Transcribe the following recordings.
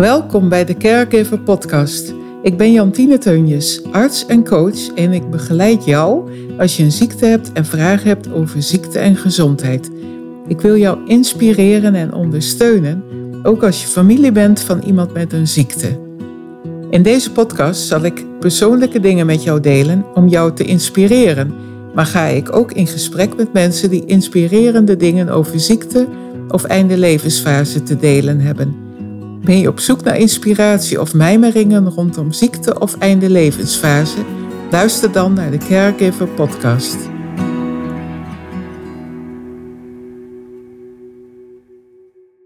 Welkom bij de Caregiver Podcast. Ik ben Jantine Teunjes, arts en coach en ik begeleid jou als je een ziekte hebt en vragen hebt over ziekte en gezondheid. Ik wil jou inspireren en ondersteunen, ook als je familie bent van iemand met een ziekte. In deze podcast zal ik persoonlijke dingen met jou delen om jou te inspireren, maar ga ik ook in gesprek met mensen die inspirerende dingen over ziekte of einde levensfase te delen hebben. Ben je op zoek naar inspiratie of mijmeringen rondom ziekte of einde levensfase? Luister dan naar de Caregiver Podcast.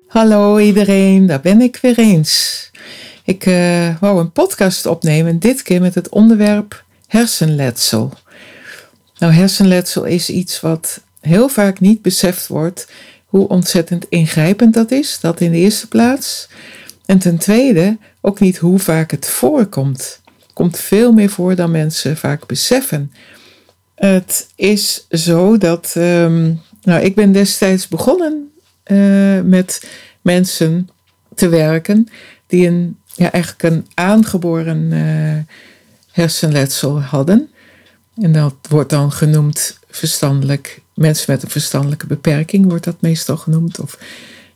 Hallo iedereen, daar ben ik weer eens. Ik uh, wou een podcast opnemen, dit keer met het onderwerp hersenletsel. Nou, hersenletsel is iets wat heel vaak niet beseft wordt hoe ontzettend ingrijpend dat is. Dat in de eerste plaats. En ten tweede ook niet hoe vaak het voorkomt. Het komt veel meer voor dan mensen vaak beseffen. Het is zo dat, um, nou, ik ben destijds begonnen uh, met mensen te werken die een, ja, eigenlijk een aangeboren uh, hersenletsel hadden. En dat wordt dan genoemd verstandelijk, mensen met een verstandelijke beperking wordt dat meestal genoemd. Of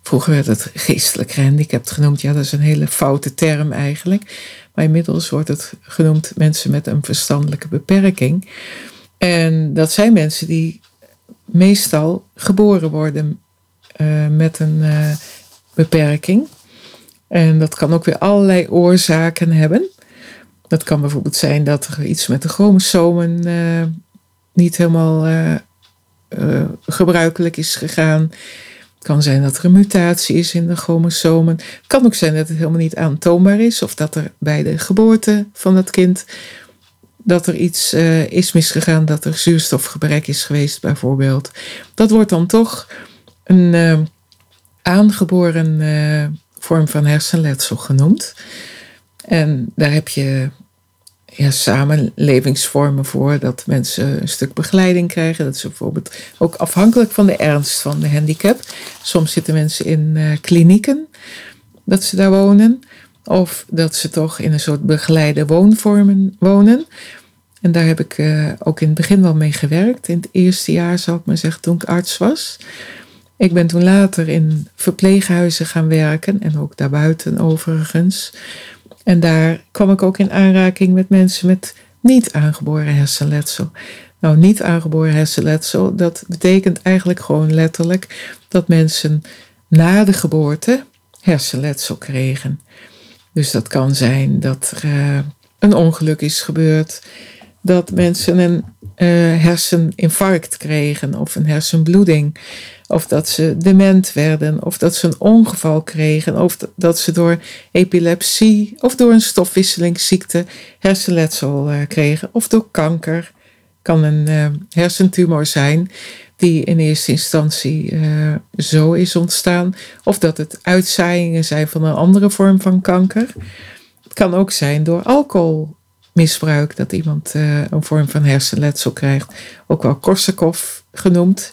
Vroeger werd het geestelijk gehandicapt genoemd. Ja, dat is een hele foute term eigenlijk. Maar inmiddels wordt het genoemd mensen met een verstandelijke beperking. En dat zijn mensen die meestal geboren worden uh, met een uh, beperking. En dat kan ook weer allerlei oorzaken hebben. Dat kan bijvoorbeeld zijn dat er iets met de chromosomen uh, niet helemaal gebruikelijk is gegaan. Kan zijn dat er een mutatie is in de chromosomen. Het kan ook zijn dat het helemaal niet aantoonbaar is of dat er bij de geboorte van het kind dat er iets uh, is misgegaan, dat er zuurstofgebrek is geweest bijvoorbeeld. Dat wordt dan toch een uh, aangeboren uh, vorm van hersenletsel genoemd. En daar heb je ja, samenlevingsvormen voor. Dat mensen een stuk begeleiding krijgen. Dat is bijvoorbeeld ook afhankelijk van de ernst van de handicap. Soms zitten mensen in uh, klinieken dat ze daar wonen. Of dat ze toch in een soort begeleide woonvormen wonen. En daar heb ik uh, ook in het begin wel mee gewerkt. In het eerste jaar, zal ik maar zeggen, toen ik arts was. Ik ben toen later in verpleeghuizen gaan werken en ook daarbuiten overigens. En daar kwam ik ook in aanraking met mensen met niet aangeboren hersenletsel. Nou, niet aangeboren hersenletsel, dat betekent eigenlijk gewoon letterlijk dat mensen na de geboorte hersenletsel kregen. Dus dat kan zijn dat er uh, een ongeluk is gebeurd, dat mensen een uh, herseninfarct kregen of een hersenbloeding. Of dat ze dement werden, of dat ze een ongeval kregen, of dat ze door epilepsie of door een stofwisselingsziekte hersenletsel uh, kregen, of door kanker. Kan een uh, hersentumor zijn die in eerste instantie zo is ontstaan, of dat het uitzaaiingen zijn van een andere vorm van kanker. Het kan ook zijn door alcoholmisbruik dat iemand een vorm van hersenletsel krijgt, ook wel Korsakoff genoemd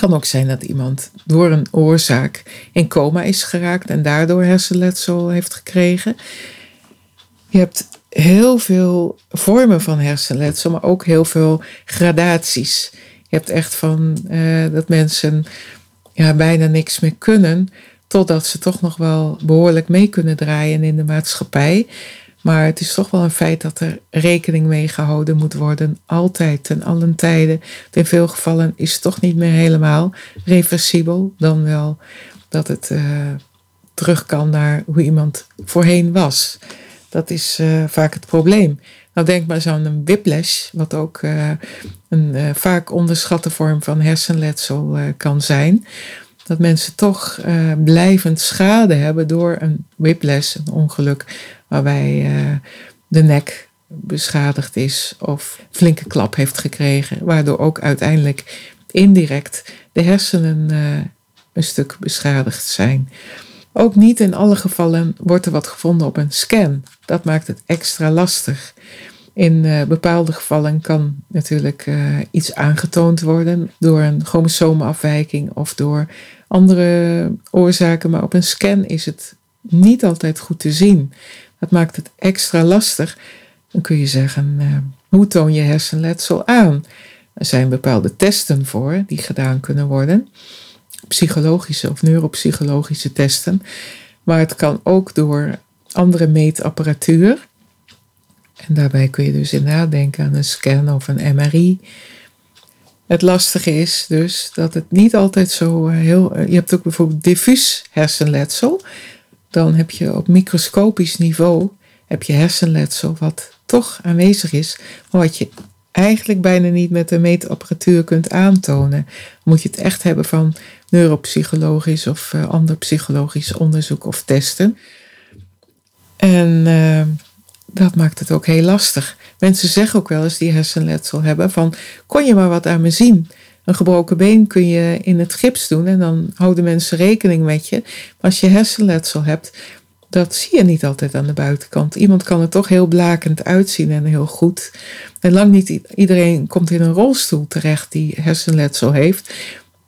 kan ook zijn dat iemand door een oorzaak in coma is geraakt en daardoor hersenletsel heeft gekregen. Je hebt heel veel vormen van hersenletsel, maar ook heel veel gradaties. Je hebt echt van uh, dat mensen ja, bijna niks meer kunnen, totdat ze toch nog wel behoorlijk mee kunnen draaien in de maatschappij. Maar het is toch wel een feit dat er rekening mee gehouden moet worden. Altijd, ten allen tijden. In veel gevallen is het toch niet meer helemaal reversibel. Dan wel dat het uh, terug kan naar hoe iemand voorheen was. Dat is uh, vaak het probleem. Nou, denk maar eens aan een whiplash, wat ook uh, een vaak onderschatte vorm van hersenletsel kan zijn. Dat mensen toch blijvend schade hebben door een whiplash, een ongeluk waarbij uh, de nek beschadigd is of flinke klap heeft gekregen, waardoor ook uiteindelijk indirect de hersenen uh, een stuk beschadigd zijn. Ook niet in alle gevallen wordt er wat gevonden op een scan. Dat maakt het extra lastig. In uh, bepaalde gevallen kan natuurlijk iets aangetoond worden door een chromosoomafwijking of door andere oorzaken, maar op een scan is het niet altijd goed te zien. Dat maakt het extra lastig. Dan kun je zeggen, hoe toon je hersenletsel aan? Er zijn bepaalde testen voor die gedaan kunnen worden. Psychologische of neuropsychologische testen. Maar het kan ook door andere meetapparatuur. En daarbij kun je dus in nadenken aan een scan of een MRI. Het lastige is dus dat het niet altijd zo heel. Je hebt ook bijvoorbeeld diffuus hersenletsel. Dan heb je op microscopisch niveau heb je hersenletsel wat toch aanwezig is, maar wat je eigenlijk bijna niet met de meetapparatuur kunt aantonen. Moet je het echt hebben van neuropsychologisch of uh, ander psychologisch onderzoek of testen. En uh, dat maakt het ook heel lastig. Mensen zeggen ook wel eens die hersenletsel hebben van kon je maar wat aan me zien. Een gebroken been kun je in het gips doen en dan houden mensen rekening met je. Maar als je hersenletsel hebt, dat zie je niet altijd aan de buitenkant. Iemand kan er toch heel blakend uitzien en heel goed. En lang niet iedereen komt in een rolstoel terecht die hersenletsel heeft.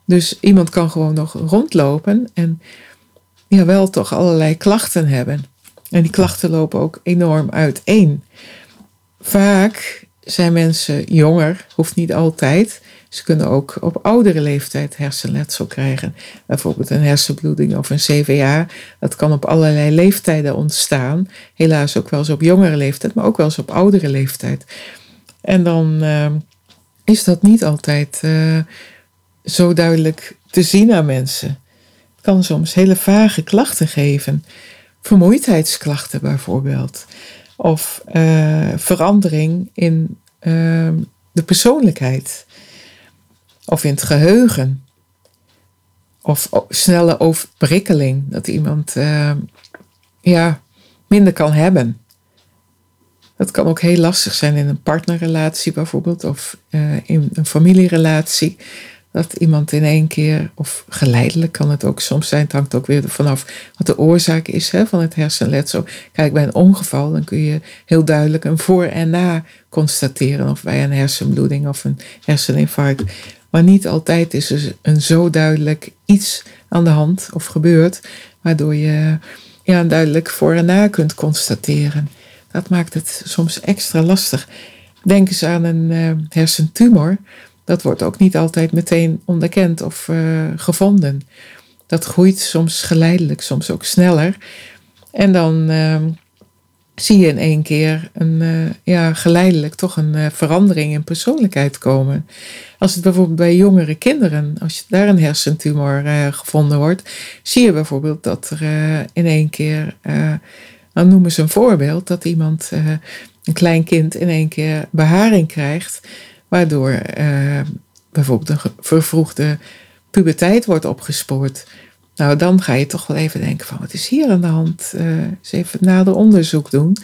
Dus iemand kan gewoon nog rondlopen en ja, wel toch allerlei klachten hebben. En die klachten lopen ook enorm uiteen. Vaak zijn mensen jonger, hoeft niet altijd. Ze kunnen ook op oudere leeftijd hersenletsel krijgen. Bijvoorbeeld een hersenbloeding of een CVA. Dat kan op allerlei leeftijden ontstaan. Helaas ook wel eens op jongere leeftijd, maar ook wel eens op oudere leeftijd. En dan uh, is dat niet altijd uh, zo duidelijk te zien aan mensen. Het kan soms hele vage klachten geven. Vermoeidheidsklachten bijvoorbeeld. Of uh, verandering in ehm, de persoonlijkheid of in het geheugen. Of snelle overprikkeling, dat iemand uh, ja, minder kan hebben. Dat kan ook heel lastig zijn in een partnerrelatie bijvoorbeeld, of uh, in een familierelatie. Dat iemand in één keer, of geleidelijk kan het ook soms zijn, het hangt ook weer vanaf wat de oorzaak is hè, van het hersenletsel. Kijk, bij een ongeval dan kun je heel duidelijk een voor en na constateren, of bij een hersenbloeding of een herseninfarct. Maar niet altijd is er een zo duidelijk iets aan de hand of gebeurd, waardoor je ja, duidelijk voor en na kunt constateren. Dat maakt het soms extra lastig. Denk eens aan een uh, hersentumor. Dat wordt ook niet altijd meteen onderkend of uh, gevonden. Dat groeit soms geleidelijk, soms ook sneller. En dan uh, zie je in één keer een, uh, ja, geleidelijk toch een uh, verandering in persoonlijkheid komen. Als het bijvoorbeeld bij jongere kinderen, als daar een hersentumor uh, gevonden wordt, zie je bijvoorbeeld dat er in één keer, dan noemen ze een voorbeeld, dat iemand, een klein kind, in één keer beharing krijgt, waardoor bijvoorbeeld een vervroegde puberteit wordt opgespoord. Nou, dan ga je toch wel even denken van wat is hier aan de hand? Uh, eens even nader onderzoek doen.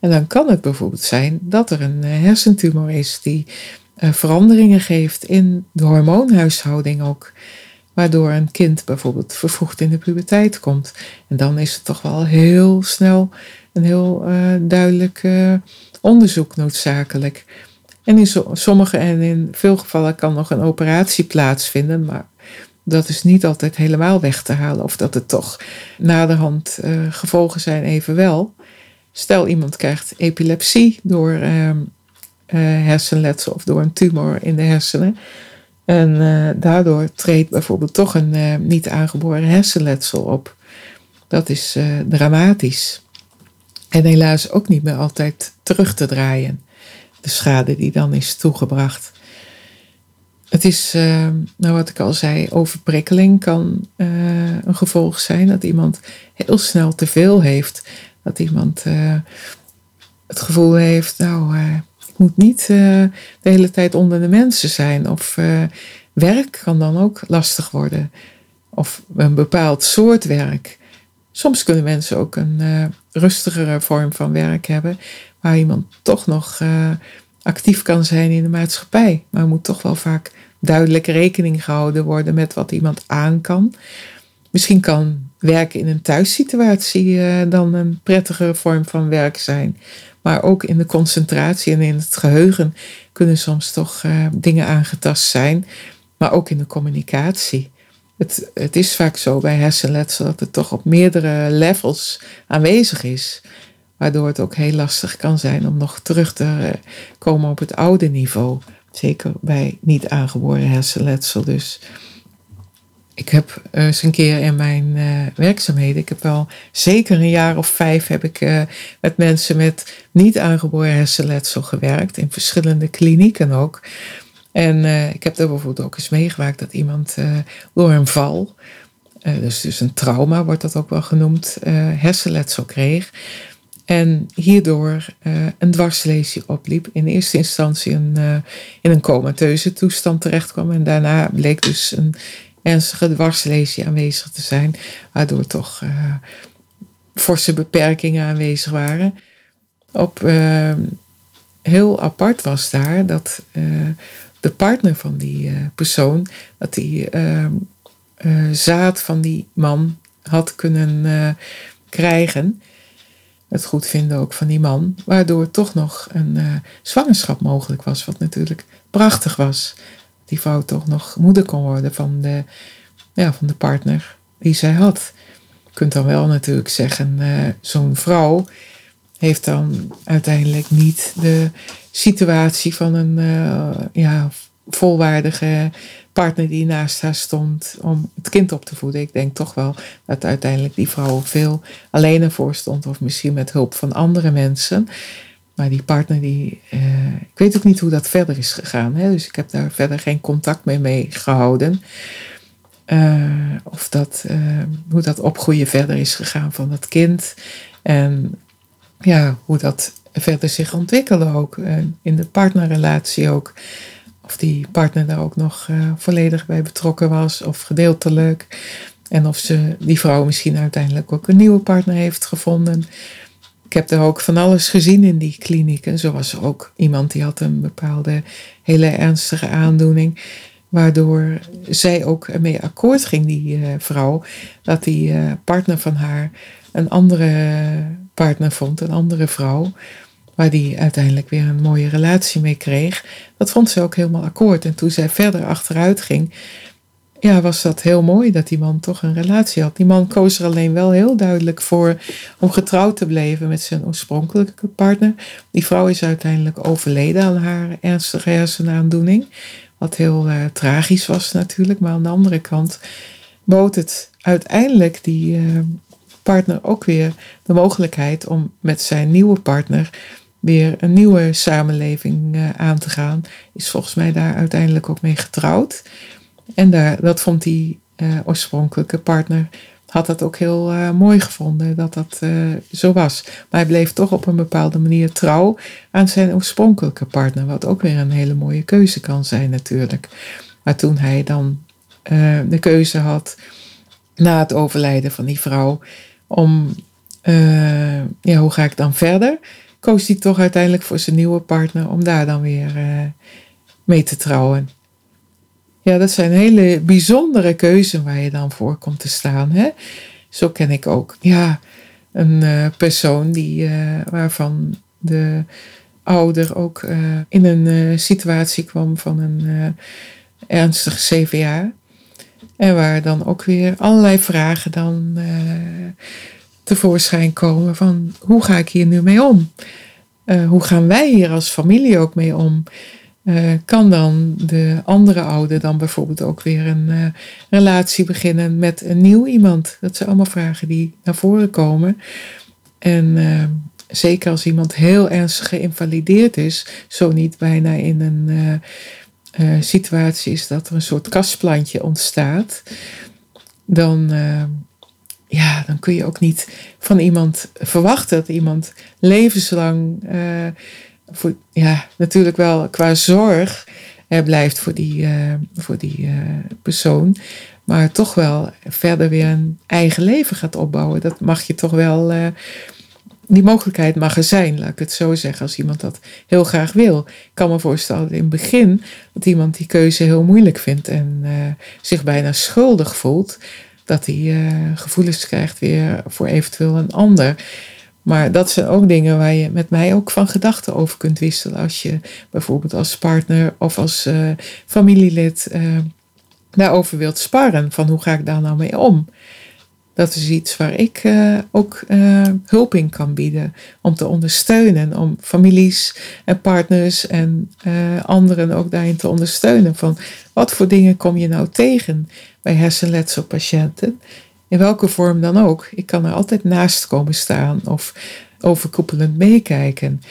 En dan kan het bijvoorbeeld zijn dat er een uh, hersentumor is die uh, veranderingen geeft in de hormoonhuishouding ook. Waardoor een kind bijvoorbeeld vervroegd in de puberteit komt. En dan is het toch wel heel snel een heel duidelijk onderzoek noodzakelijk. En in sommige en in veel gevallen kan nog een operatie plaatsvinden, maar dat is niet altijd helemaal weg te halen. Of dat het toch naderhand uh, gevolgen zijn evenwel. Stel iemand krijgt epilepsie door uh, uh, hersenletsel of door een tumor in de hersenen. En eh, daardoor treedt bijvoorbeeld toch een niet aangeboren hersenletsel op. Dat is dramatisch. En helaas ook niet meer altijd terug te draaien. De schade die dan is toegebracht. Het is, uh, nou wat ik al zei, overprikkeling kan uh, een gevolg zijn. Dat iemand heel snel te veel heeft. Dat iemand uh, het gevoel heeft, nou, ik moet niet de hele tijd onder de mensen zijn. Of werk kan dan ook lastig worden. Of een bepaald soort werk. Soms kunnen mensen ook een rustigere vorm van werk hebben. Waar iemand toch nog actief kan zijn in de maatschappij. Maar moet toch wel vaak duidelijk rekening gehouden worden met wat iemand aan kan. Misschien kan werken in een thuissituatie uh, dan een prettigere vorm van werk zijn. Maar ook in de concentratie en in het geheugen kunnen soms toch uh, dingen aangetast zijn. Maar ook in de communicatie. het, het is vaak zo bij hersenletsel dat het toch op meerdere levels aanwezig is. Waardoor het ook heel lastig kan zijn om nog terug te komen op het oude niveau. Zeker bij niet aangeboren hersenletsel. Dus ik heb eens een keer in mijn uh, werkzaamheden, ik heb wel zeker een jaar of vijf heb ik met mensen met niet aangeboren hersenletsel gewerkt. In verschillende klinieken ook. En ik heb daar bijvoorbeeld ook eens meegemaakt dat iemand door een val, dus, dus een trauma wordt dat ook wel genoemd, hersenletsel kreeg. En hierdoor uh, een dwarslesie opliep. In eerste instantie een, uh, in een comateuze toestand terechtkwam. En daarna bleek dus een ernstige dwarslesie aanwezig te zijn. Waardoor toch uh, forse beperkingen aanwezig waren. Op, heel apart was daar dat de partner van die persoon... dat die zaad van die man had kunnen krijgen het goed vinden ook van die man, waardoor toch nog een uh, zwangerschap mogelijk was, wat natuurlijk prachtig was. Die vrouw toch nog moeder kon worden van de, ja, van de partner die zij had. Je kunt dan wel natuurlijk zeggen, uh, zo'n vrouw heeft dan uiteindelijk niet de situatie van een uh, ja, volwaardige partner die naast haar stond om het kind op te voeden. Ik denk toch wel dat uiteindelijk die vrouw veel alleen ervoor stond, of misschien met hulp van andere mensen. Maar die partner, die, uh, ik weet ook niet hoe dat verder is gegaan. Hè? Dus ik heb daar verder geen contact mee, mee gehouden. Uh, of dat, uh, hoe dat opgroeien verder is gegaan van dat kind. En ja, hoe dat verder zich ontwikkelde ook. in de partnerrelatie ook. Of die partner daar ook nog uh, volledig bij betrokken was of gedeeltelijk. En of ze, die vrouw misschien uiteindelijk ook een nieuwe partner heeft gevonden. Ik heb er ook van alles gezien in die klinieken. Zo was er ook iemand die had een bepaalde hele ernstige aandoening. Waardoor zij ook ermee akkoord ging, die uh, vrouw. Dat die uh, partner van haar een andere partner vond, een andere vrouw waar die uiteindelijk weer een mooie relatie mee kreeg. Dat vond ze ook helemaal akkoord. En toen zij verder achteruit ging, ja, was dat heel mooi dat die man toch een relatie had. Die man koos er alleen wel heel duidelijk voor om getrouwd te blijven met zijn oorspronkelijke partner. Die vrouw is uiteindelijk overleden aan haar ernstige hersenaandoening. Wat heel uh, tragisch was natuurlijk. Maar aan de andere kant bood het uiteindelijk die uh, partner ook weer de mogelijkheid om met zijn nieuwe partner weer een nieuwe samenleving uh, aan te gaan, is volgens mij daar uiteindelijk ook mee getrouwd. En daar, dat vond die uh, oorspronkelijke partner, had dat ook heel uh, mooi gevonden dat dat zo was. Maar hij bleef toch op een bepaalde manier trouw aan zijn oorspronkelijke partner, wat ook weer een hele mooie keuze kan zijn natuurlijk. Maar toen hij dan de keuze had, na het overlijden van die vrouw, om, ja, hoe ga ik dan verder? Koos hij toch uiteindelijk voor zijn nieuwe partner om daar dan weer uh, mee te trouwen. Ja, dat zijn hele bijzondere keuzes waar je dan voor komt te staan. Hè? Zo ken ik ook ja, een uh, persoon die, uh, waarvan de ouder ook in een situatie kwam van een ernstig CVA. En waar dan ook weer allerlei vragen dan tevoorschijn komen van hoe ga ik hier nu mee om? Uh, hoe gaan wij hier als familie ook mee om? Uh, kan dan de andere ouder dan bijvoorbeeld ook weer een uh, relatie beginnen met een nieuw iemand? Dat zijn allemaal vragen die naar voren komen. En zeker als iemand heel ernstig geïnvalideerd is, zo niet bijna in een situatie is dat er een soort kastplantje ontstaat, dan ja, dan kun je ook niet van iemand verwachten dat iemand levenslang, uh, voor, ja, natuurlijk wel qua zorg blijft voor die, uh, voor die uh, persoon, maar toch wel verder weer een eigen leven gaat opbouwen. Dat mag je toch wel, die mogelijkheid mag er zijn, laat ik het zo zeggen, als iemand dat heel graag wil. Ik kan me voorstellen in het begin dat iemand die keuze heel moeilijk vindt en zich bijna schuldig voelt dat hij uh, gevoelens krijgt weer voor eventueel een ander. Maar dat zijn ook dingen waar je met mij ook van gedachten over kunt wisselen. Als je bijvoorbeeld als partner of als uh, familielid uh, daarover wilt sparren, van hoe ga ik daar nou mee om? Dat is iets waar ik uh, ook uh, hulp in kan bieden. Om te ondersteunen. Om families en partners en uh, anderen ook daarin te ondersteunen. Van wat voor dingen kom je nou tegen bij hersenletselpatiënten? In welke vorm dan ook. Ik kan er altijd naast komen staan of overkoepelend meekijken.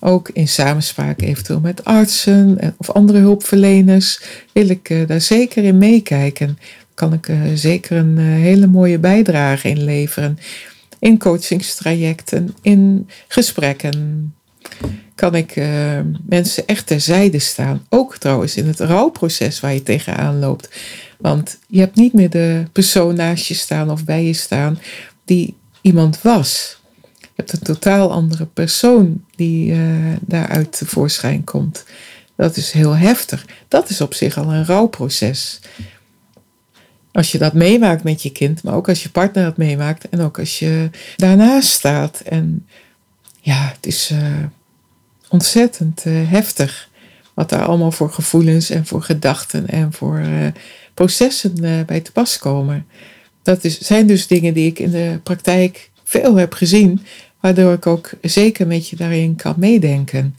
Ook in samenspraak eventueel met artsen of andere hulpverleners wil ik daar zeker in meekijken kan ik uh, zeker een uh, hele mooie bijdrage in leveren. In coachingstrajecten, in gesprekken. Kan ik uh, mensen echt terzijde staan. Ook trouwens in het rouwproces waar je tegenaan loopt. Want je hebt niet meer de persoon naast je staan of bij je staan die iemand was. Je hebt een totaal andere persoon die daaruit tevoorschijn komt. Dat is heel heftig. Dat is op zich al een rouwproces als je dat meemaakt met je kind, maar ook als je partner dat meemaakt en ook als je daarnaast staat. En ja, het is uh, ontzettend uh, heftig wat daar allemaal voor gevoelens en voor gedachten en voor uh, processen bij te pas komen. Dat is, zijn dus dingen die ik in de praktijk veel heb gezien, waardoor ik ook zeker met je daarin kan meedenken.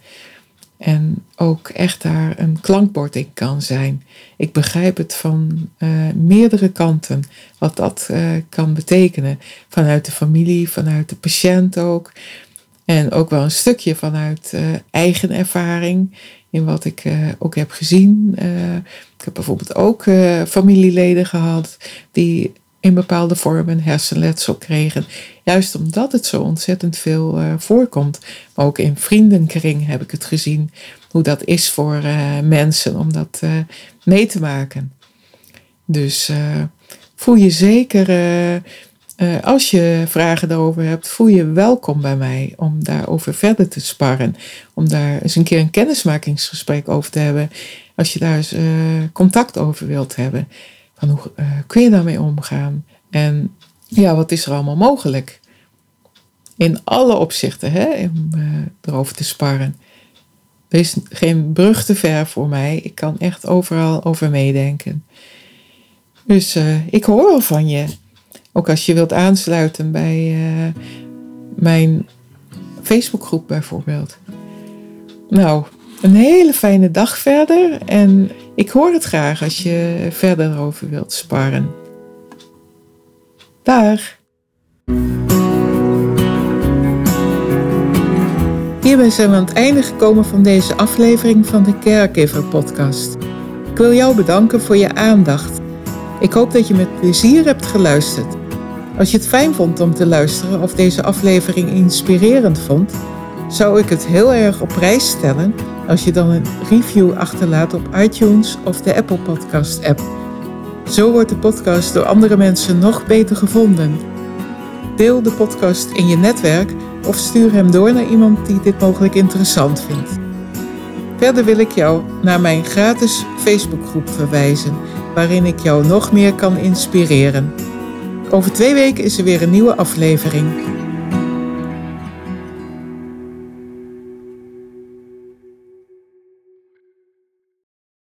En ook echt daar een klankbord in kan zijn. Ik begrijp het van uh, meerdere kanten, wat dat uh, kan betekenen. Vanuit de familie, vanuit de patiënt ook. En ook wel een stukje vanuit uh, eigen ervaring, in wat ik ook heb gezien. ik heb bijvoorbeeld ook familieleden gehad die in bepaalde vormen hersenletsel kregen. Juist omdat het zo ontzettend veel uh, voorkomt. Maar ook in vriendenkring heb ik het gezien. Hoe dat is voor uh, mensen om dat uh, mee te maken. Dus voel je zeker, als je vragen daarover hebt, voel je welkom bij mij om daarover verder te sparren. Om daar eens een keer een kennismakingsgesprek over te hebben. Als je daar eens contact over wilt hebben. Van hoe uh, kun je daarmee omgaan? En ja, wat is er allemaal mogelijk? In alle opzichten, hè, om uh, erover te sparren. Er is geen brug te ver voor mij. Ik kan echt overal over meedenken. Dus uh, ik hoor wel van je. Ook als je wilt aansluiten bij mijn Facebookgroep bijvoorbeeld. Nou, een hele fijne dag verder en ik hoor het graag als je verder over wilt sparren. Dag! Hierbij zijn we aan het einde gekomen van deze aflevering van de Caregiver Podcast. Ik wil jou bedanken voor je aandacht. Ik hoop dat je met plezier hebt geluisterd. Als je het fijn vond om te luisteren of deze aflevering inspirerend vond, zou ik het heel erg op prijs stellen als je dan een review achterlaat op iTunes of de Apple Podcast app. Zo wordt de podcast door andere mensen nog beter gevonden. Deel de podcast in je netwerk of stuur hem door naar iemand die dit mogelijk interessant vindt. Verder wil ik jou naar mijn gratis Facebookgroep verwijzen, waarin ik jou nog meer kan inspireren. Over twee weken is er weer een nieuwe aflevering.